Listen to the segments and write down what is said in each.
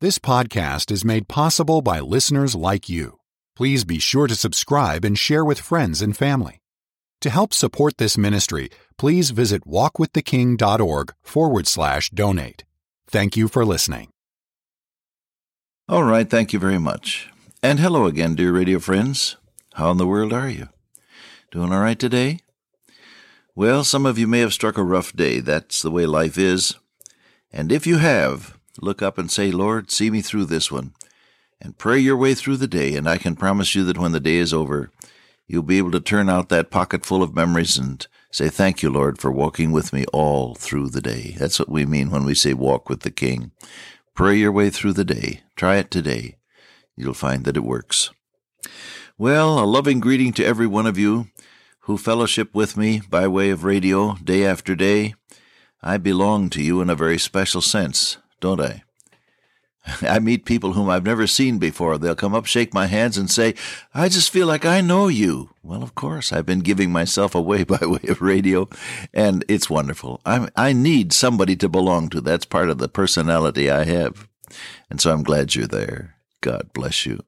This podcast is made possible by listeners like you. Please be sure to subscribe and share with friends and family. To help support this ministry, please visit walkwiththeking.org forward slash donate. Thank you for listening. All right, thank you very much. And hello again, dear radio friends. How in the world are you? Doing all right today? Well, some of you may have struck a rough day. That's the way life is. And if you have, look up and say, Lord, see me through this one. And pray your way through the day, and I can promise you that when the day is over, you'll be able to turn out that pocket full of memories and say, Thank you, Lord, for walking with me all through the day. That's what we mean when we say walk with the King. Pray your way through the day. Try it today. You'll find that it works. Well, a loving greeting to every one of you who fellowship with me by way of radio day after day. I belong to you in a very special sense, don't I? I meet people whom I've never seen before. They'll come up, shake my hands, and say, I just feel like I know you. Well, of course, I've been giving myself away by way of radio, and it's wonderful. i I need somebody to belong to. That's part of the personality I have. And so I'm glad you're there. God bless you.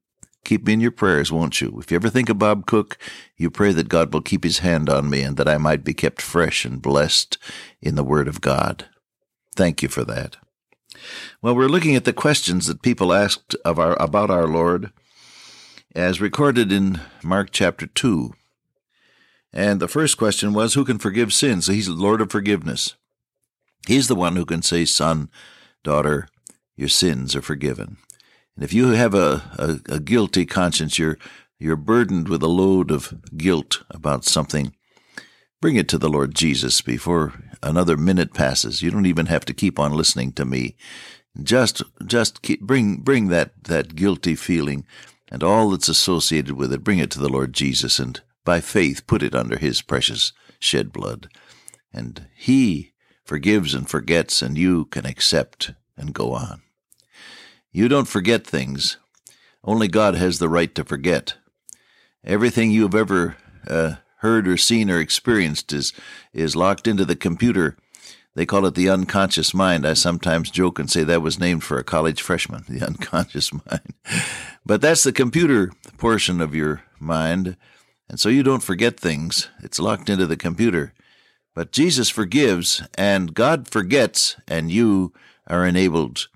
Keep me in your prayers, won't you? If you ever think of Bob Cook, you pray that God will keep his hand on me and that I might be kept fresh and blessed in the Word of God. Thank you for that. Well, we're looking at the questions that people asked of our, about our Lord, as recorded in Mark chapter 2. And the first question was, Who can forgive sins? So he's the Lord of forgiveness. He's the one who can say, Son, daughter, your sins are forgiven. And if you have a, a, a guilty conscience, you're, you're burdened with a load of guilt about something, bring it to the Lord Jesus before another minute passes. You don't even have to keep on listening to me. Just, just keep, bring, bring that, that guilty feeling and all that's associated with it. Bring it to the Lord Jesus and by faith put it under his precious shed blood. And he forgives and forgets and you can accept and go on. You don't forget things. Only God has the right to forget. Everything you have ever uh, heard or seen or experienced is is locked into the computer. They call it the unconscious mind. I sometimes joke and say that was named for a college freshman, the unconscious mind. But that's the computer portion of your mind. And so you don't forget things. It's locked into the computer. But Jesus forgives and God forgets and you are enabled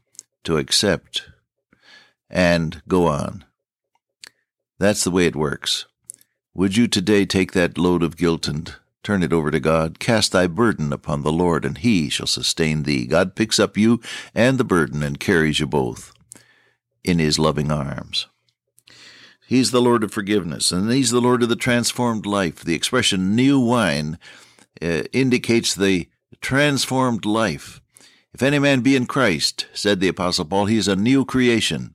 to accept and go on. That's the way it works. Would you today take that load of guilt and turn it over to God? Cast thy burden upon the Lord, and he shall sustain thee. God picks up you and the burden and carries you both in his loving arms. He's the Lord of forgiveness, and he's the Lord of the transformed life. The expression new wine uh, indicates the transformed life if any man be in Christ, said the Apostle Paul, he is a new creation.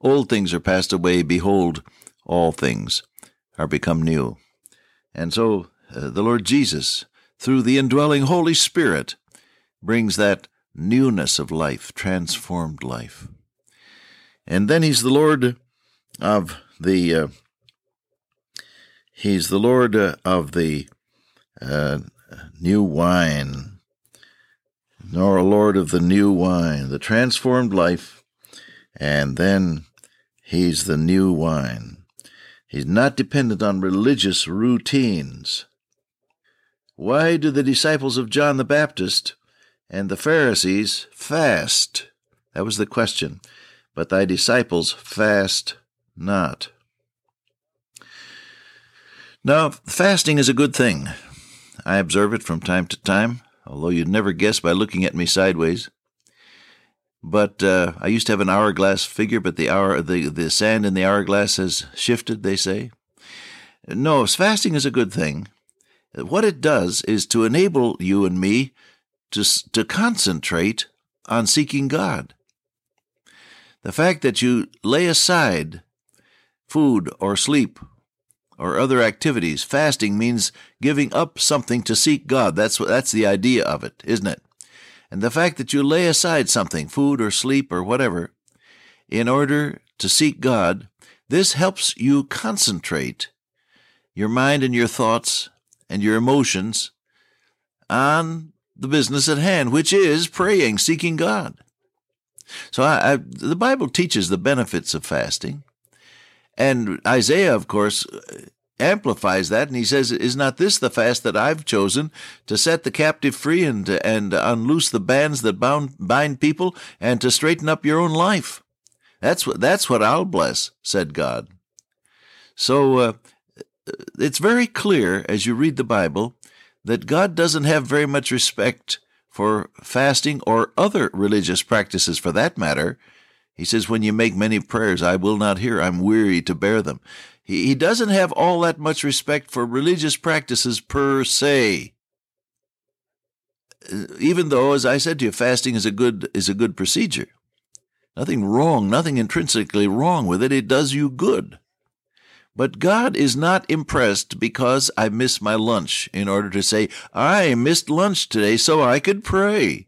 Old things are passed away. Behold, all things are become new. And so uh, the Lord Jesus, through the indwelling Holy Spirit, brings that newness of life, transformed life. And then he's the Lord of the uh, he's the Lord uh, of the uh, new wine nor a lord of the new wine, the transformed life, and then he's the new wine. He's not dependent on religious routines. Why do the disciples of John the Baptist and the Pharisees fast? That was the question. But thy disciples fast not. Now, fasting is a good thing. I observe it from time to time although you'd never guess by looking at me sideways. But uh, I used to have an hourglass figure, but the hour the, the sand in the hourglass has shifted, they say. No, fasting is a good thing. What it does is to enable you and me to, to concentrate on seeking God. The fact that you lay aside food or sleep or other activities. Fasting means giving up something to seek God. That's that's the idea of it, isn't it? And the fact that you lay aside something, food or sleep or whatever, in order to seek God, this helps you concentrate your mind and your thoughts and your emotions on the business at hand, which is praying, seeking God. So I, I, the Bible teaches the benefits of fasting. And Isaiah, of course, amplifies that, and he says, "Is not this the fast that I've chosen to set the captive free and and unloose the bands that bound bind people, and to straighten up your own life?" That's what that's what I'll bless," said God. So uh, it's very clear as you read the Bible that God doesn't have very much respect for fasting or other religious practices, for that matter. He says, "When you make many prayers, I will not hear. I'm weary to bear them." He, he doesn't have all that much respect for religious practices per se. Uh, even though, as I said to you, fasting is a good is a good procedure. Nothing wrong, nothing intrinsically wrong with it. It does you good. But God is not impressed because I missed my lunch in order to say, I missed lunch today so I could pray.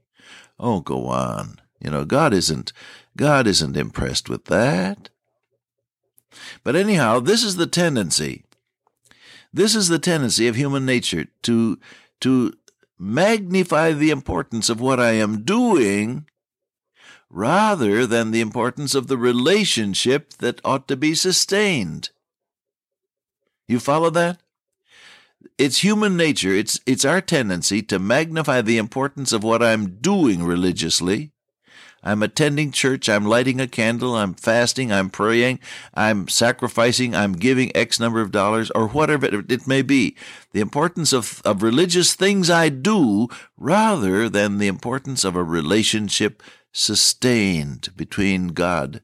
Oh, go on. You know, God isn't, God isn't impressed with that. But anyhow, this is the tendency. This is the tendency of human nature to, to magnify the importance of what I am doing rather than the importance of the relationship that ought to be sustained. You follow that? It's human nature, it's, it's our tendency to magnify the importance of what I'm doing religiously I'm attending church, I'm lighting a candle, I'm fasting, I'm praying, I'm sacrificing, I'm giving X number of dollars, or whatever it may be. The importance of, of religious things I do rather than the importance of a relationship sustained between God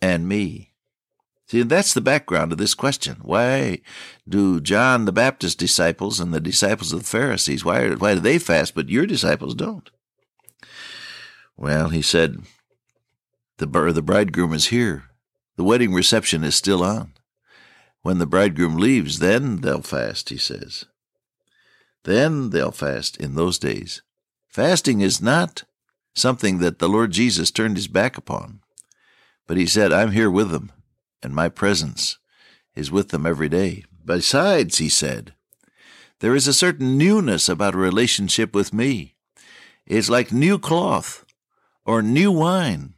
and me. See, that's the background of this question. Why do John the Baptist disciples and the disciples of the Pharisees, why, why do they fast, but your disciples don't? Well, he said, the, the bridegroom is here. The wedding reception is still on. When the bridegroom leaves, then they'll fast, he says. Then they'll fast in those days. Fasting is not something that the Lord Jesus turned his back upon, but he said, I'm here with them, and my presence is with them every day. Besides, he said, there is a certain newness about a relationship with me. It's like new cloth or new wine.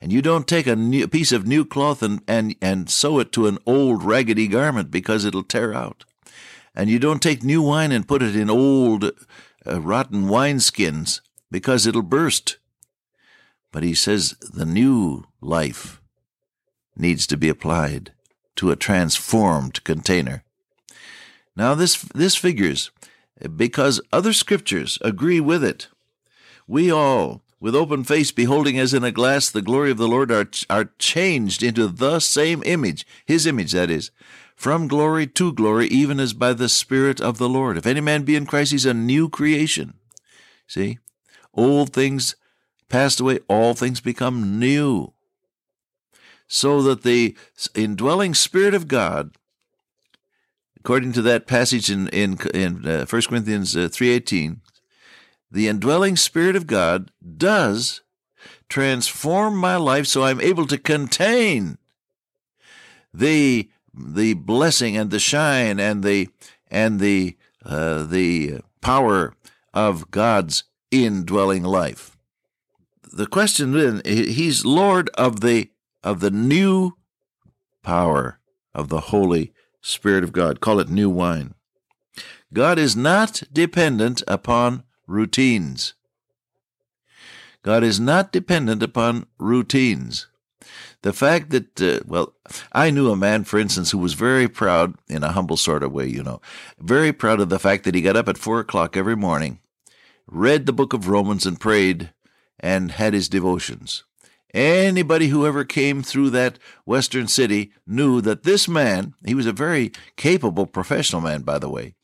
And you don't take a, new, piece of new cloth and, and, and sew it to an old raggedy garment because it'll tear out. And you don't take new wine and put it in old uh, rotten wineskins because it'll burst. But he says the new life needs to be applied to a transformed container. Now this this figures because other scriptures agree with it. We all with open face beholding as in a glass the glory of the Lord, are, are changed into the same image, his image, that is, from glory to glory, even as by the Spirit of the Lord. If any man be in Christ, he's a new creation. See? Old things passed away, all things become new. So that the indwelling Spirit of God, according to that passage in, in, in uh, 1 Corinthians uh, 3.18, the indwelling Spirit of God does transform my life so I'm able to contain the the blessing and the shine and the and the uh, the power of God's indwelling life. The question then he's Lord of the of the new power of the Holy Spirit of God. Call it new wine. God is not dependent upon routines. God is not dependent upon routines. The fact that, uh, well, I knew a man, for instance, who was very proud, in a humble sort of way, you know, very proud of the fact that he got up at four o'clock every morning, read the book of Romans and prayed, and had his devotions. Anybody who ever came through that western city knew that this man, he was a very capable professional man, by the way.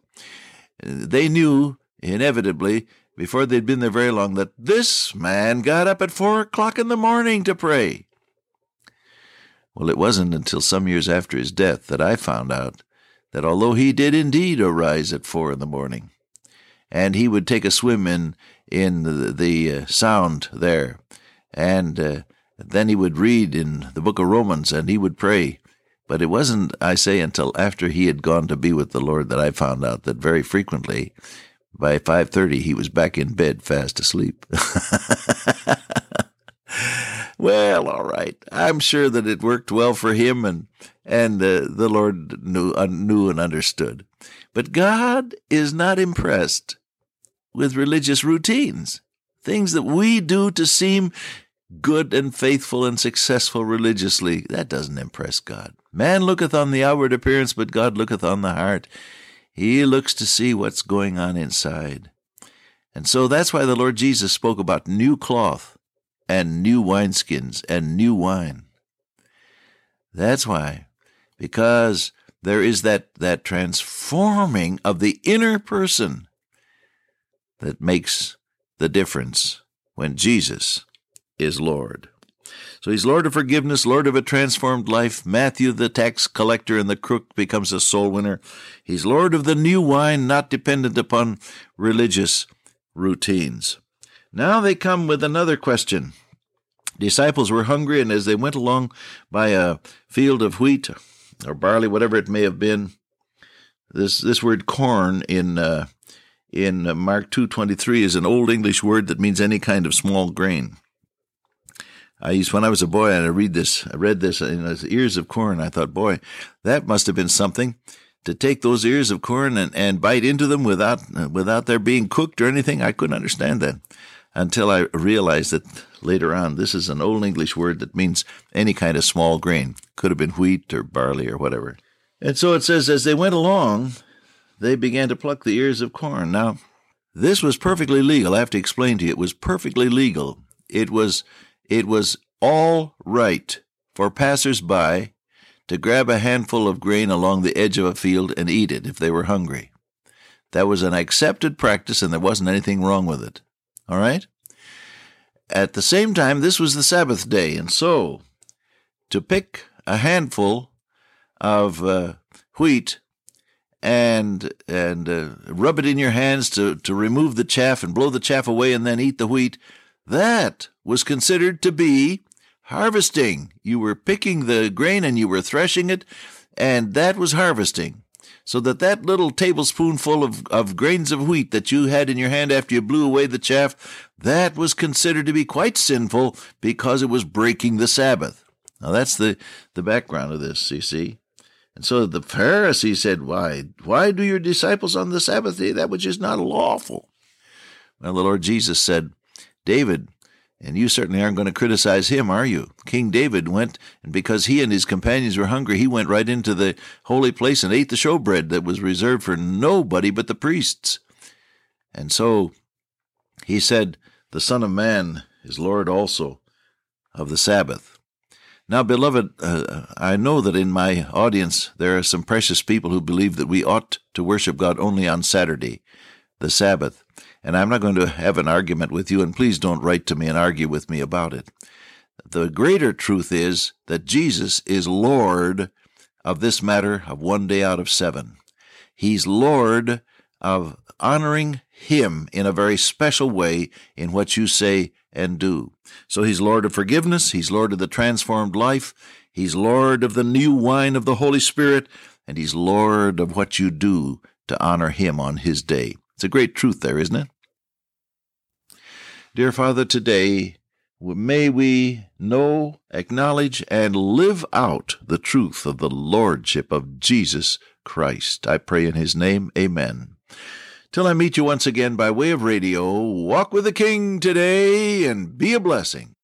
They knew inevitably, before they'd been there very long, that this man got up at four o'clock in the morning to pray. Well, it wasn't until some years after his death that I found out that although he did indeed arise at four in the morning, and he would take a swim in in the, the uh, sound there, and uh, then he would read in the book of Romans, and he would pray. But it wasn't, I say, until after he had gone to be with the Lord that I found out that very frequently by 5:30 he was back in bed fast asleep. well, all right. I'm sure that it worked well for him, and and uh, the Lord knew uh, knew and understood. But God is not impressed with religious routines, things that we do to seem good and faithful and successful religiously. That doesn't impress God. Man looketh on the outward appearance, but God looketh on the heart. He looks to see what's going on inside. And so that's why the Lord Jesus spoke about new cloth and new wineskins and new wine. That's why, because there is that, that transforming of the inner person that makes the difference when Jesus is Lord. So he's Lord of forgiveness, Lord of a transformed life. Matthew, the tax collector and the crook, becomes a soul winner. He's Lord of the new wine, not dependent upon religious routines. Now they come with another question. Disciples were hungry, and as they went along by a field of wheat or barley, whatever it may have been, this this word corn in uh, in Mark two twenty three is an old English word that means any kind of small grain. I used when I was a boy, and I read this. I read this in ears of corn. I thought, boy, that must have been something to take those ears of corn and, and bite into them without without their being cooked or anything. I couldn't understand that until I realized that later on this is an old English word that means any kind of small grain. Could have been wheat or barley or whatever. And so it says, as they went along, they began to pluck the ears of corn. Now, this was perfectly legal. I have to explain to you. It was perfectly legal. It was it was all right for passers-by to grab a handful of grain along the edge of a field and eat it if they were hungry. That was an accepted practice and there wasn't anything wrong with it. All right? At the same time, this was the Sabbath day, and so to pick a handful of uh, wheat and and uh, rub it in your hands to, to remove the chaff and blow the chaff away and then eat the wheat, that was considered to be harvesting. You were picking the grain and you were threshing it, and that was harvesting. So that that little tablespoonful of, of grains of wheat that you had in your hand after you blew away the chaff, that was considered to be quite sinful because it was breaking the Sabbath. Now that's the, the background of this, you see. And so the Pharisees said, Why, why do your disciples on the Sabbath day that which is not lawful? Well, the Lord Jesus said, David and you certainly aren't going to criticize him, are you? King David went, and because he and his companions were hungry, he went right into the holy place and ate the showbread that was reserved for nobody but the priests. And so he said, The Son of Man is Lord also of the Sabbath. Now, beloved, uh, I know that in my audience there are some precious people who believe that we ought to worship God only on Saturday, the Sabbath and I'm not going to have an argument with you, and please don't write to me and argue with me about it. The greater truth is that Jesus is Lord of this matter of one day out of seven. He's Lord of honoring Him in a very special way in what you say and do. So He's Lord of forgiveness, He's Lord of the transformed life, He's Lord of the new wine of the Holy Spirit, and He's Lord of what you do to honor Him on His day. It's a great truth there, isn't it? Dear Father, today may we know, acknowledge, and live out the truth of the Lordship of Jesus Christ. I pray in His name, Amen. Till I meet you once again by way of radio, walk with the King today and be a blessing.